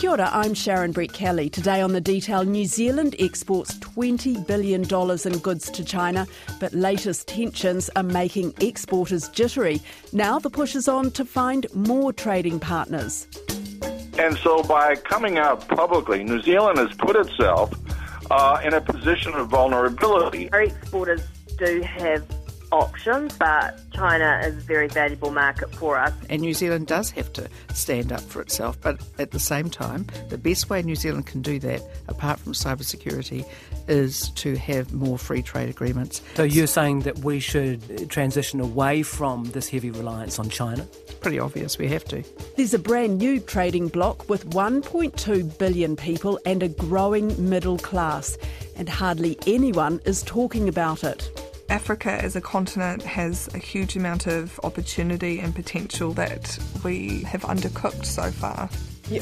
Kia ora, I'm Sharon Brettkelly. Today on The Detail, New Zealand exports $20 billion in goods to China, but latest tensions are making exporters jittery. Now the push is on to find more trading partners. And so by coming out publicly, New Zealand has put itself uh, in a position of vulnerability. Our exporters do have options, but China is a very valuable market for us. And New Zealand does have to stand up for itself, but at the same time, the best way New Zealand can do that, apart from cybersecurity, is to have more free trade agreements. So you're saying that we should transition away from this heavy reliance on China? It's pretty obvious, we have to. There's a brand new trading bloc with 1.2 billion people and a growing middle class, and hardly anyone is talking about it. Africa as a continent has a huge amount of opportunity and potential that we have undercooked so far.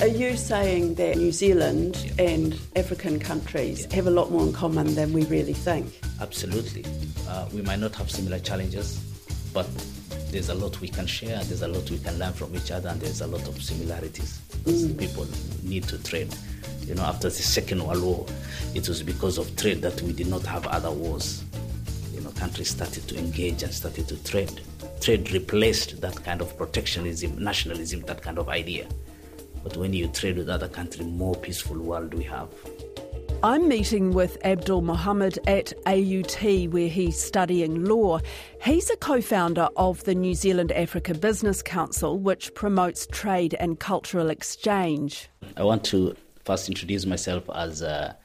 Are you saying that New Zealand and African countries have a lot more in common than we really think? Absolutely. Uh, we might not have similar challenges, but there's a lot we can share, there's a lot we can learn from each other, and there's a lot of similarities. Mm. People need to trade. You know, after the Second World War, it was because of trade that we did not have other wars countries started to engage and started to trade. Trade replaced that kind of protectionism, nationalism, that kind of idea. But when you trade with other countries, more peaceful world we have. I'm meeting with Abdul Mohammed at AUT, where he's studying law. He's a co founder of the New Zealand Africa Business Council, which promotes trade and cultural exchange. I want to first introduce myself as a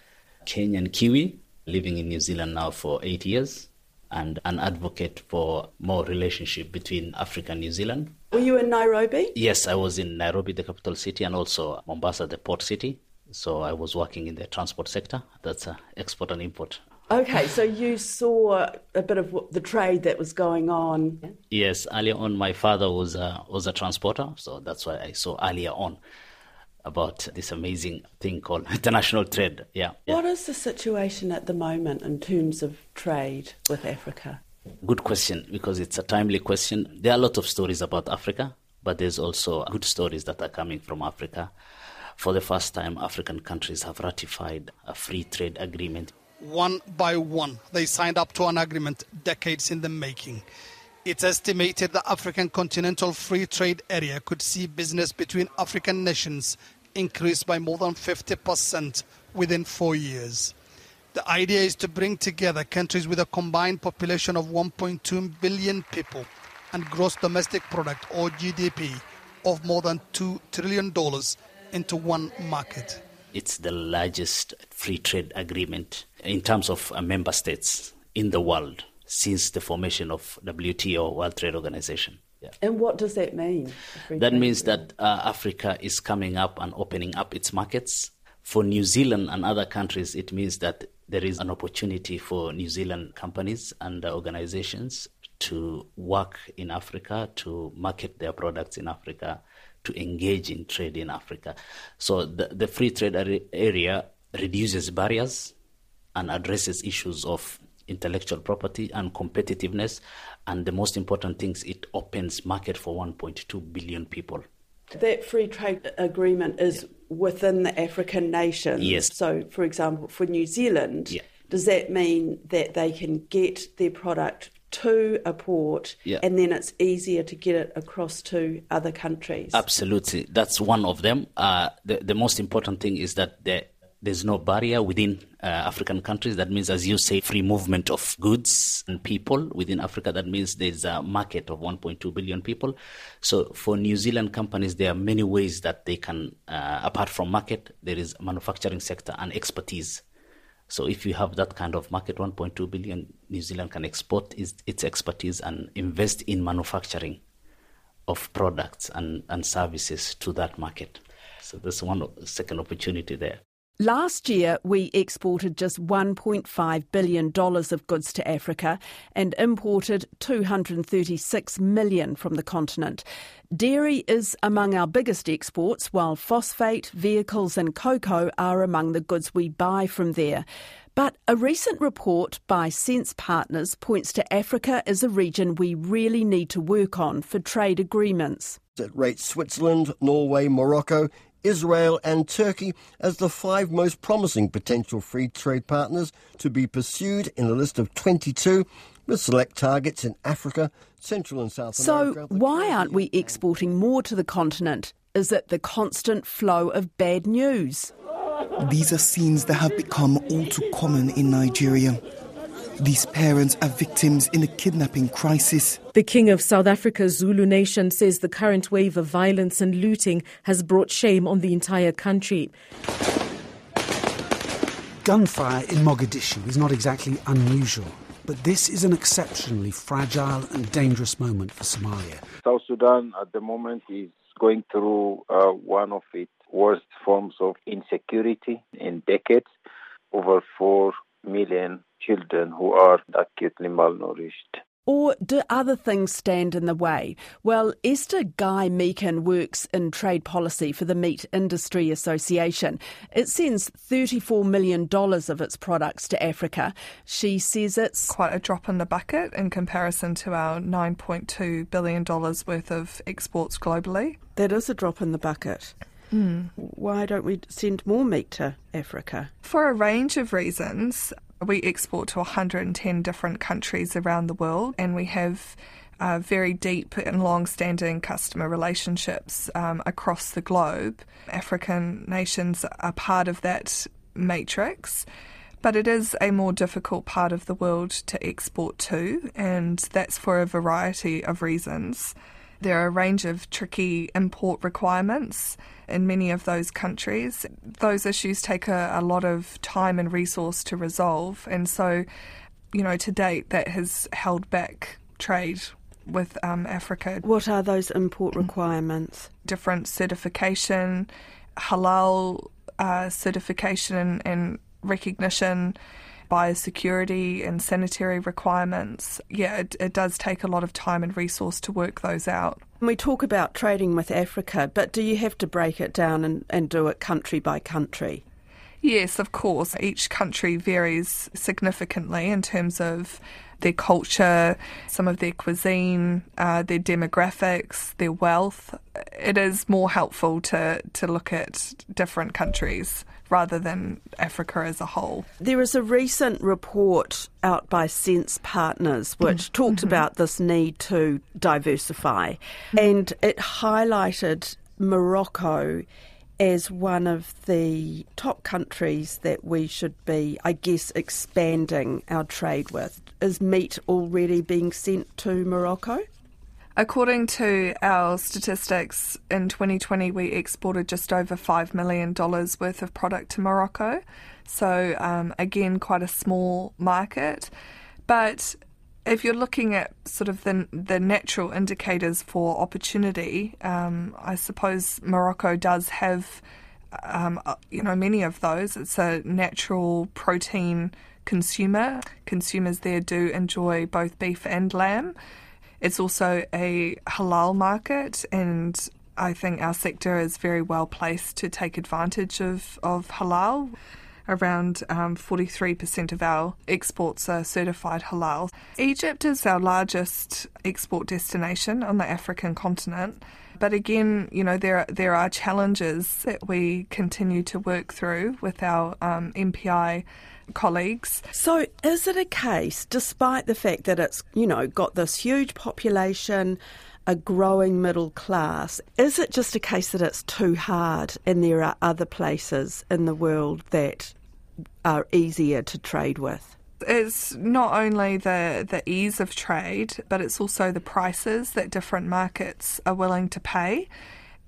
Kenyan Kiwi, living in New Zealand now for eight years and an advocate for more relationship between Africa and New Zealand. Were you in Nairobi? Yes, I was in Nairobi, the capital city, and also Mombasa, the port city. So I was working in the transport sector. That's uh, export and import. Okay, so you saw a bit of the trade that was going on. Yes, earlier on, my father was a, was a transporter, so that's why I saw earlier on about this amazing thing called international trade. Yeah. What is the situation at the moment in terms of trade with Africa? Good question, because it's a timely question. There are a lot of stories about Africa, but there's also good stories that are coming from Africa. For the first time, African countries have ratified a free trade agreement. One by one, they signed up to an agreement decades in the making. It's estimated the African Continental Free Trade Area could see business between African nations increase by more than 50% within four years. The idea is to bring together countries with a combined population of 1.2 billion people and gross domestic product or GDP of more than $2 trillion into one market. It's the largest free trade agreement in terms of uh, member states in the world since the formation of WTO, World Trade Organization. Yeah. And what does that mean? That means that uh, Africa is coming up and opening up its markets. For New Zealand and other countries, it means that there is an opportunity for New Zealand companies and organizations to work in Africa, to market their products in Africa, to engage in trade in Africa. So the, the free trade area reduces barriers and addresses issues of intellectual property and competitiveness. And the most important things, it opens market for 1.2 billion people. That free trade agreement is yeah. within the African nations. Yes. So, for example, for New Zealand, yeah. does that mean that they can get their product to a port yeah. and then it's easier to get it across to other countries? Absolutely. That's one of them. Uh, the, the most important thing is that the there's no barrier within uh, African countries. That means, as you say, free movement of goods and people within Africa. That means there's a market of 1.2 billion people. So, for New Zealand companies, there are many ways that they can, uh, apart from market, there is manufacturing sector and expertise. So, if you have that kind of market, 1.2 billion, New Zealand can export its, expertise and invest in manufacturing of products and, and services to that market. So, there's one second opportunity there. Last year, we exported just $1.5 billion of goods to Africa and imported 236 million from the continent. Dairy is among our biggest exports, while phosphate, vehicles, and cocoa are among the goods we buy from there. But a recent report by Sense Partners points to Africa as a region we really need to work on for trade agreements. It rates Switzerland, Norway, Morocco, Israel, and Turkey as the five most promising potential free trade partners to be pursued in a list of 22 with select targets in Africa, Central and South America. So, why aren't we exporting more to the continent? Is it the constant flow of bad news? These are scenes that have become all too common in Nigeria. These parents are victims in a kidnapping crisis. The king of South Africa's Zulu nation says the current wave of violence and looting has brought shame on the entire country. Gunfire in Mogadishu is not exactly unusual, but this is an exceptionally fragile and dangerous moment for Somalia. South Sudan at the moment is going through uh, one of its worst forms of insecurity in decades. Over 4 million children who are acutely malnourished. Or do other things stand in the way? Well, Esther Guy Meakin works in trade policy for the Meat Industry Association. It sends $34 million of its products to Africa. She says it's quite a drop in the bucket in comparison to our $9.2 billion worth of exports globally. That is a drop in the bucket. Mm. Why don't we send more meat to Africa? For a range of reasons. We export to 110 different countries around the world, and we have uh, very deep and long standing customer relationships um, across the globe. African nations are part of that matrix. But it is a more difficult part of the world to export to, and that's for a variety of reasons. There are a range of tricky import requirements in many of those countries. Those issues take a, a lot of time and resource to resolve, and so, you know, to date, that has held back trade with um, Africa. What are those import requirements? Different certification, halal uh, certification and, and recognition biosecurity and sanitary requirements, yeah, it, it does take a lot of time and resource to work those out. We talk about trading with Africa, but do you have to break it down and, and do it country by country? Yes, of course. Each country varies significantly in terms of their culture, some of their cuisine, uh, their demographics, their wealth. It is more helpful to, to look at different countries rather than Africa as a whole. There is a recent report out by Sense Partners which mm. talked mm-hmm. about this need to diversify, and it highlighted Morocco as one of the top countries that we should be, I guess, expanding our trade with. Is meat already being sent to Morocco? According to our statistics, in 2020 we exported just over $5 million worth of product to Morocco. So, um, again, quite a small market. But if you're looking at sort of the, the natural indicators for opportunity, um, I suppose Morocco does have, um, uh, you know, many of those. It's a natural protein consumer. Consumers there do enjoy both beef and lamb. It's also a halal market, and I think our sector is very well placed to take advantage of, of halal. Around um, 43% of our exports are certified halal. Egypt is our largest export destination on the African continent. But again, you know, there there are challenges that we continue to work through with our um, MPI colleagues. So, is it a case, despite the fact that it's, you know, got this huge population, a growing middle class, is it just a case that it's too hard and there are other places in the world that are easier to trade with? It's not only the, the ease of trade, but it's also the prices that different markets are willing to pay.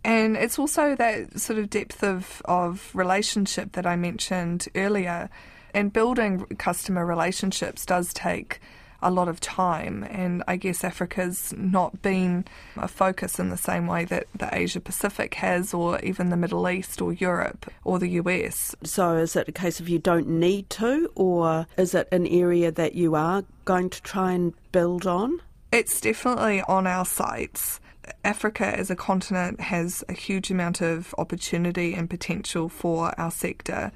And it's also that sort of depth of, of relationship that I mentioned earlier and building customer relationships does take a lot of time, and I guess Africa's not been a focus in the same way that the Asia Pacific has, or even the Middle East, or Europe, or the US. So, is it a case of you don't need to, or is it an area that you are going to try and build on? It's definitely on our sights. Africa as a continent has a huge amount of opportunity and potential for our sector.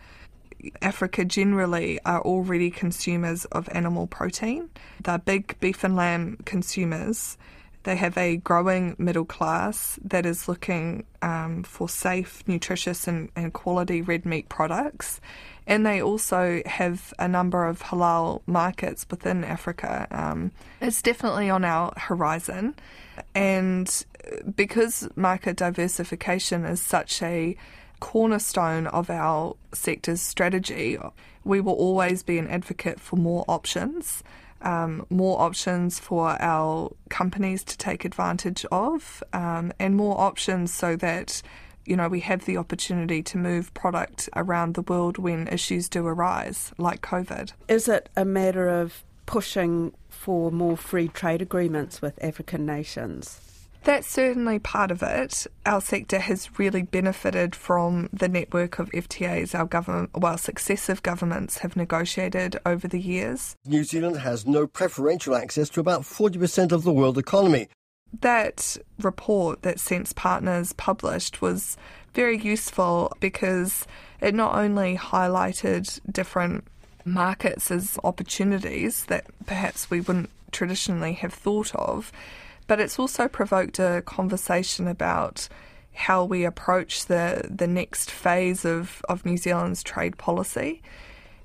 Africa generally are already consumers of animal protein. They're big beef and lamb consumers. They have a growing middle class that is looking um, for safe, nutritious, and, and quality red meat products. And they also have a number of halal markets within Africa. Um, it's definitely on our horizon. And because market diversification is such a cornerstone of our sector's strategy, we will always be an advocate for more options um, more options for our companies to take advantage of, um, and more options so that you know we have the opportunity to move product around the world when issues do arise, like COVID. Is it a matter of pushing for more free trade agreements with African nations? That's certainly part of it. Our sector has really benefited from the network of FTAs our government, while successive governments have negotiated over the years. New Zealand has no preferential access to about 40% of the world economy. That report that Sense Partners published was very useful because it not only highlighted different markets as opportunities that perhaps we wouldn't traditionally have thought of, but it's also provoked a conversation about how we approach the, the next phase of, of New Zealand's trade policy.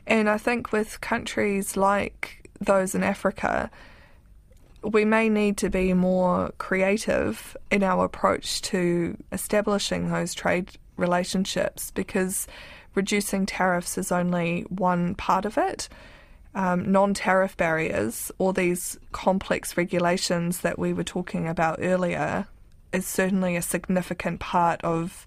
And I think with countries like those in Africa, we may need to be more creative in our approach to establishing those trade relationships because reducing tariffs is only one part of it um, non tariff barriers or these complex regulations that we were talking about earlier is certainly a significant part of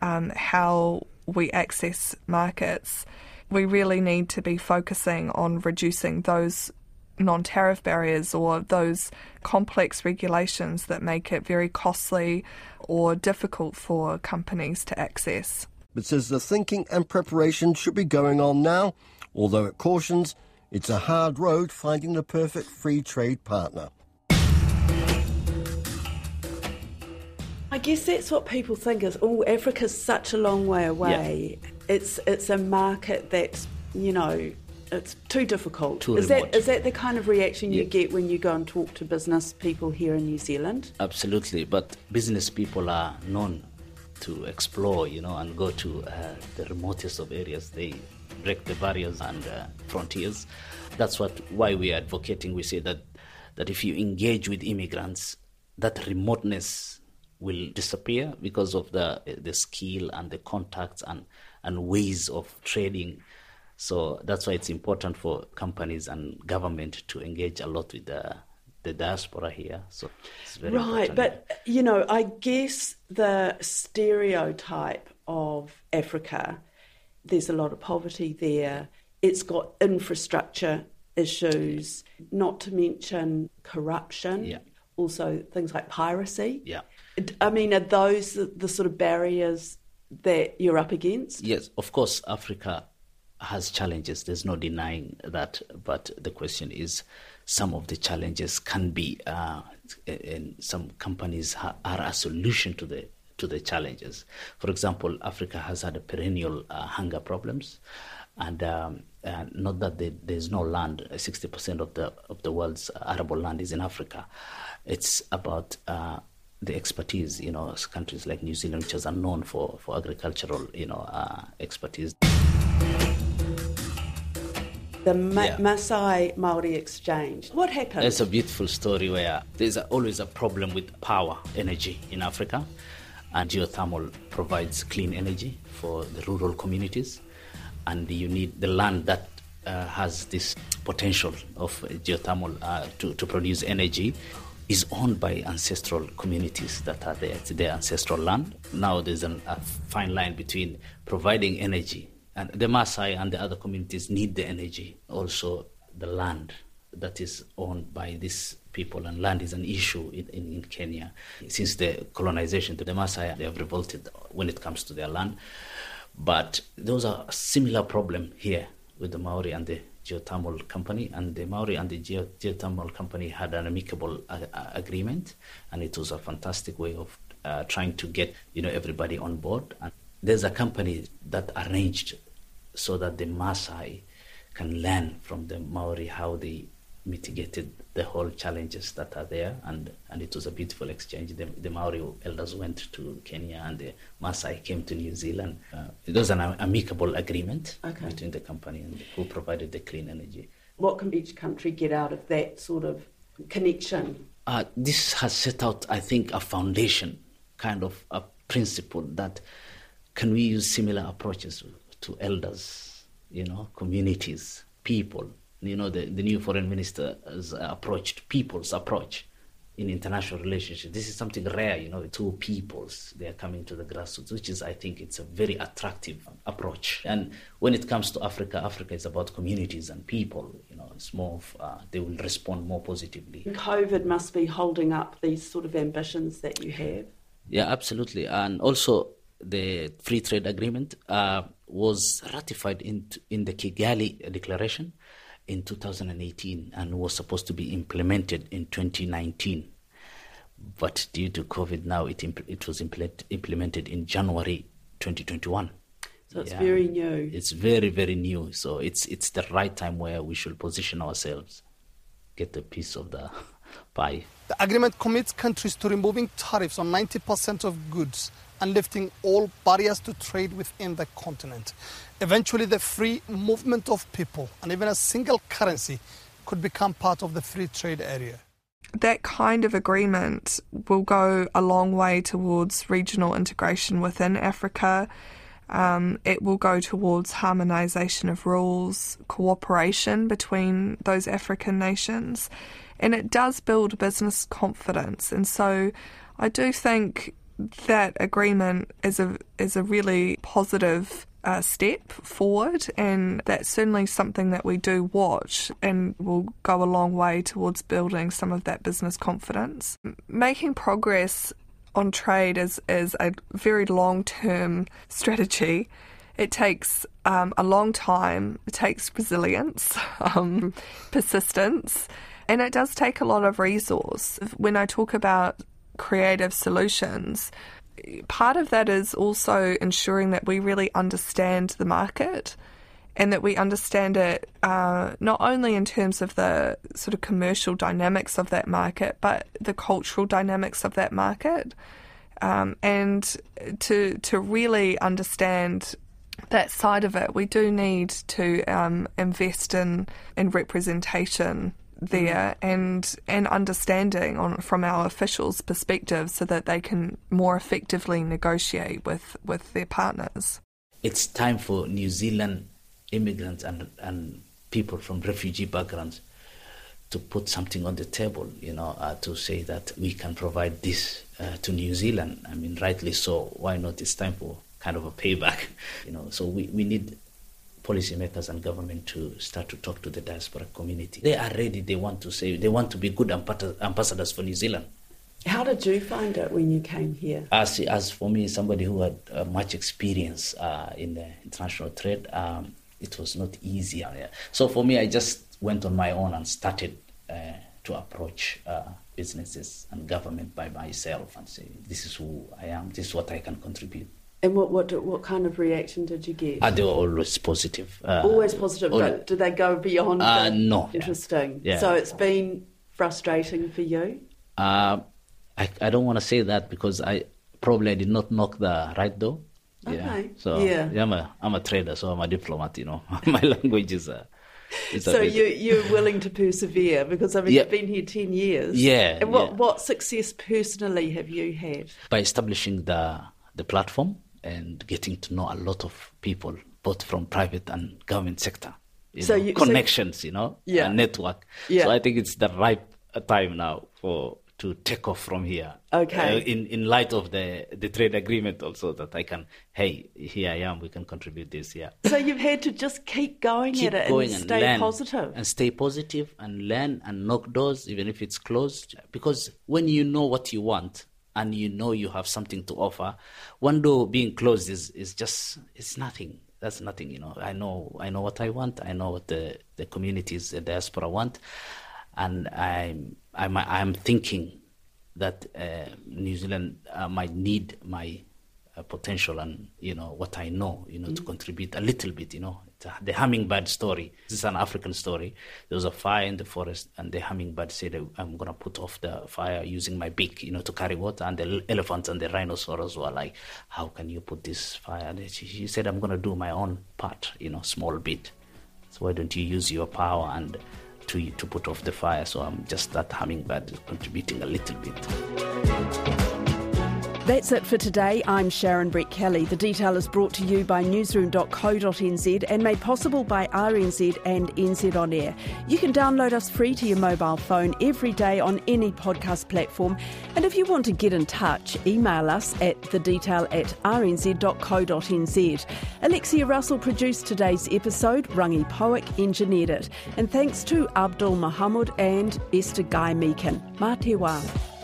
um, how we access markets. We really need to be focusing on reducing those non tariff barriers or those complex regulations that make it very costly or difficult for companies to access. But says the thinking and preparation should be going on now, although it cautions it's a hard road finding the perfect free trade partner. I guess that's what people think is, oh, Africa's such a long way away. Yeah. It's it's a market that's, you know, it's too difficult. Too is remote. that is that the kind of reaction you yeah. get when you go and talk to business people here in New Zealand? Absolutely, but business people are known to explore, you know, and go to uh, the remotest of areas. They break the barriers and uh, frontiers. That's what why we are advocating. We say that that if you engage with immigrants, that remoteness will disappear because of the the skill and the contacts and and ways of trading. So that's why it's important for companies and government to engage a lot with the the diaspora here. So right, important. but you know, I guess the stereotype of Africa there's a lot of poverty there. It's got infrastructure issues, not to mention corruption. Yeah. Also, things like piracy. Yeah. I mean, are those the, the sort of barriers that you're up against? Yes, of course, Africa has challenges. There's no denying that. But the question is, some of the challenges can be, uh, and some companies ha- are a solution to the to the challenges. For example, Africa has had a perennial uh, hunger problems, and um, uh, not that they, there's no land. Sixty percent of the of the world's arable land is in Africa. It's about uh, the expertise. You know, countries like New Zealand, which are known for for agricultural, you know, uh, expertise. The Ma- yeah. Maasai Maori exchange. What happened? It's a beautiful story where there's always a problem with power, energy in Africa and geothermal provides clean energy for the rural communities. And you need the land that uh, has this potential of geothermal uh, to, to produce energy is owned by ancestral communities that are there. It's their ancestral land. Now there's an, a fine line between providing energy, and the Maasai and the other communities need the energy, also the land that is owned by these people and land is an issue in, in, in Kenya. Since the colonization, the Maasai, they have revolted when it comes to their land. But those are a similar problem here with the Maori and the geothermal company. And the Maori and the Geo- geothermal company had an amicable agreement, and it was a fantastic way of uh, trying to get you know everybody on board. And there's a company that arranged so that the Maasai can learn from the Maori how they mitigated the whole challenges that are there, and, and it was a beautiful exchange. The, the Maori elders went to Kenya, and the Maasai came to New Zealand. Uh, it was an amicable agreement okay. between the company and who provided the clean energy. What can each country get out of that sort of connection? Uh, this has set out, I think, a foundation, kind of a principle that can we use similar approaches to elders, you know, communities, people. You know, the, the new foreign minister has approached people's approach in international relationships. This is something rare, you know, two peoples, they are coming to the grassroots, which is, I think, it's a very attractive approach. And when it comes to Africa, Africa is about communities and people, you know, it's more of, uh, they will respond more positively. COVID must be holding up these sort of ambitions that you have. Yeah, absolutely. And also, the free trade agreement uh, was ratified in, in the Kigali Declaration in 2018 and was supposed to be implemented in 2019. But due to COVID, now it, imp- it was impl- implemented in January 2021. So it's yeah. very new. It's very, very new. So it's it's the right time where we should position ourselves, get a piece of the pie. The agreement commits countries to removing tariffs on 90% of goods and lifting all barriers to trade within the continent. Eventually, the free movement of people and even a single currency could become part of the free trade area. That kind of agreement will go a long way towards regional integration within Africa. Um, it will go towards harmonisation of rules, cooperation between those African nations, and it does build business confidence. And so I do think that agreement is a is a really positive uh, step forward, and that's certainly something that we do watch and will go a long way towards building some of that business confidence. Making progress on trade is, is a very long term strategy. It takes um, a long time, it takes resilience, um, persistence, and it does take a lot of resource. When I talk about creative solutions, part of that is also ensuring that we really understand the market and that we understand it uh, not only in terms of the sort of commercial dynamics of that market, but the cultural dynamics of that market, um, and to to really understand that side of it, we do need to um, invest in in representation there mm. and and understanding on from our officials' perspective so that they can more effectively negotiate with, with their partners. It's time for New Zealand immigrants and and people from refugee backgrounds to put something on the table, you know, uh, to say that we can provide this uh, to New Zealand. I mean, rightly so. Why not? It's time for kind of a payback, you know. So we, we need policymakers and government to start to talk to the diaspora community. They are ready. They want to say they want to be good ambassadors for New Zealand. How did you find it when you came here? As as for me, somebody who had uh, much experience uh, in the international trade, um, it was not easy. So for me, I just went on my own and started uh, to approach uh, businesses and government by myself and say, "This is who I am. This is what I can contribute." And what what what kind of reaction did you get? Uh, they were always positive. Uh, always positive, always. but did they go beyond? Uh, no. Interesting. Yeah. So it's been frustrating for you. Uh, I I don't want to say that because I probably I did not knock the right door. Okay. Yeah. So yeah. yeah, I'm a I'm a trader, so I'm a diplomat. You know, my language is. Uh, so you you're willing to persevere because I mean yeah. you've been here ten years. Yeah. And what yeah. what success personally have you had? By establishing the the platform and getting to know a lot of people, both from private and government sector. You so know, you, connections, so, you know, yeah. and network. Yeah. So I think it's the right time now for to take off from here. Okay. Uh, in in light of the the trade agreement, also that I can, hey, here I am. We can contribute this. Yeah. So you've had to just keep going keep at it going and, and stay learn, positive and stay positive and learn and knock doors, even if it's closed. Because when you know what you want, and you know you have something to offer, one door being closed is, is just it's nothing. That's nothing, you know. I know I know what I want. I know what the, the communities, the diaspora want, and I'm I'm I'm thinking that uh, New Zealand uh, might need my uh, potential and you know what I know, you know, mm. to contribute a little bit, you know. Uh, the hummingbird story. This is an African story. There was a fire in the forest, and the hummingbird said, "I'm gonna put off the fire using my beak, you know, to carry water." And the elephants and the rhinoceros were like, "How can you put this fire?" And she, she said, "I'm gonna do my own part, you know, small bit. So why don't you use your power and to to put off the fire?" So I'm just that hummingbird contributing a little bit. That's it for today. I'm Sharon Brettkelly. The detail is brought to you by newsroom.co.nz and made possible by RNZ and NZ On Air. You can download us free to your mobile phone every day on any podcast platform. And if you want to get in touch, email us at the detail at rnz.co.nz. Alexia Russell produced today's episode. Rangi Powick engineered it. And thanks to Abdul Mohammed and Esther Guy te wā.